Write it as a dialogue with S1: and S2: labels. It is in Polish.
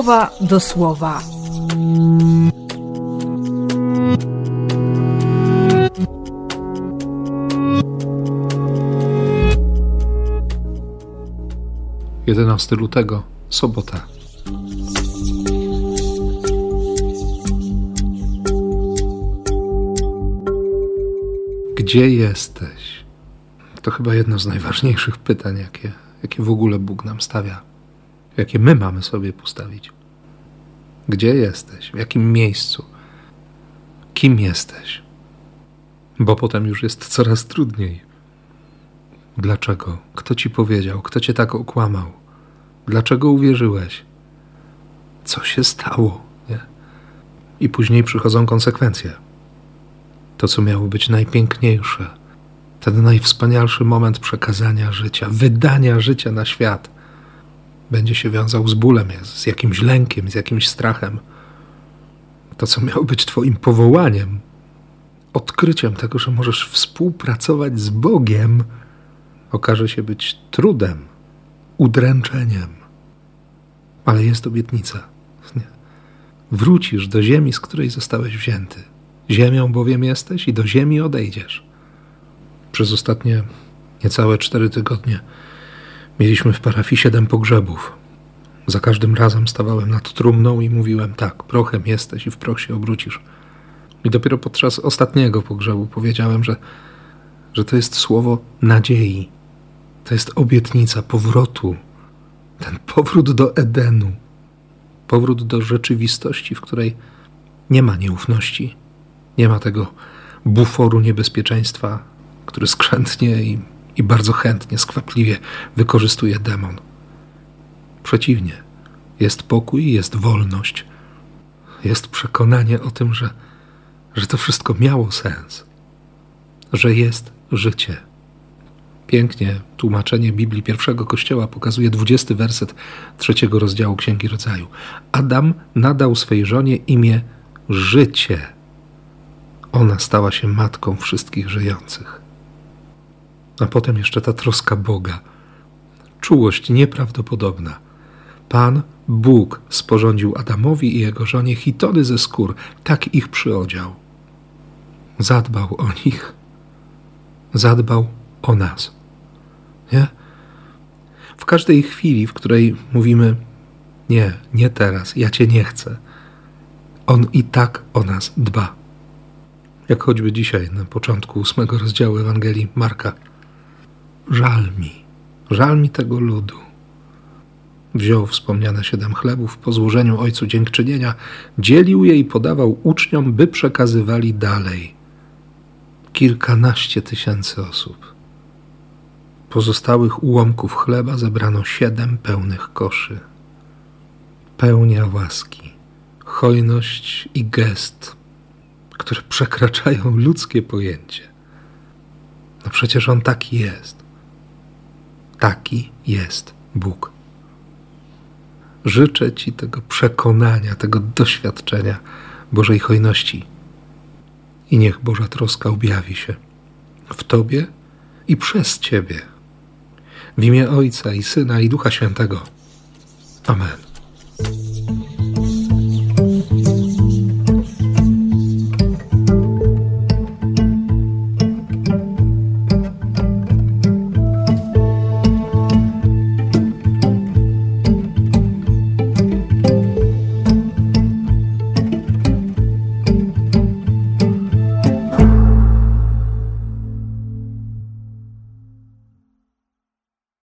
S1: słowa do słowa.
S2: Jedenasty lutego, sobota. Gdzie jesteś? To chyba jedno z najważniejszych pytań, jakie, jakie w ogóle Bóg nam stawia, jakie my mamy sobie postawić. Gdzie jesteś? W jakim miejscu? Kim jesteś? Bo potem już jest coraz trudniej. Dlaczego? Kto ci powiedział? Kto cię tak okłamał? Dlaczego uwierzyłeś? Co się stało? Nie? I później przychodzą konsekwencje. To, co miało być najpiękniejsze, ten najwspanialszy moment przekazania życia, wydania życia na świat, będzie się wiązał z bólem, z jakimś lękiem, z jakimś strachem. To, co miało być Twoim powołaniem, odkryciem tego, że możesz współpracować z Bogiem, okaże się być trudem, udręczeniem. Ale jest obietnica. Nie. Wrócisz do ziemi, z której zostałeś wzięty. Ziemią bowiem jesteś i do ziemi odejdziesz. Przez ostatnie niecałe cztery tygodnie mieliśmy w parafii siedem pogrzebów. Za każdym razem stawałem nad trumną i mówiłem tak, prochem jesteś i w proch się obrócisz. I dopiero podczas ostatniego pogrzebu powiedziałem, że, że to jest słowo nadziei. To jest obietnica powrotu. Ten powrót do Edenu. Powrót do rzeczywistości, w której nie ma nieufności, nie ma tego buforu niebezpieczeństwa, który skrzętnie i, i bardzo chętnie, skwapliwie wykorzystuje demon. Przeciwnie, jest pokój, jest wolność, jest przekonanie o tym, że, że to wszystko miało sens, że jest życie. Pięknie tłumaczenie Biblii pierwszego kościoła pokazuje dwudziesty werset trzeciego rozdziału Księgi Rodzaju. Adam nadał swej żonie imię życie. Ona stała się matką wszystkich żyjących. A potem jeszcze ta troska Boga. Czułość nieprawdopodobna. Pan Bóg sporządził Adamowi i jego żonie hitony ze skór, tak ich przyodział. Zadbał o nich, zadbał o nas. Nie? W każdej chwili, w której mówimy: Nie, nie teraz, ja cię nie chcę, on i tak o nas dba. Jak choćby dzisiaj, na początku ósmego rozdziału Ewangelii Marka. Żal mi, żal mi tego ludu. Wziął wspomniane siedem chlebów, po złożeniu ojcu dziękczynienia, dzielił je i podawał uczniom, by przekazywali dalej. Kilkanaście tysięcy osób. Pozostałych ułomków chleba zebrano siedem pełnych koszy. Pełnia łaski, hojność i gest, które przekraczają ludzkie pojęcie. No przecież on taki jest. Taki jest Bóg. Życzę Ci tego przekonania, tego doświadczenia Bożej hojności. I niech Boża troska objawi się w Tobie i przez Ciebie. W imię Ojca i Syna i Ducha Świętego. Amen.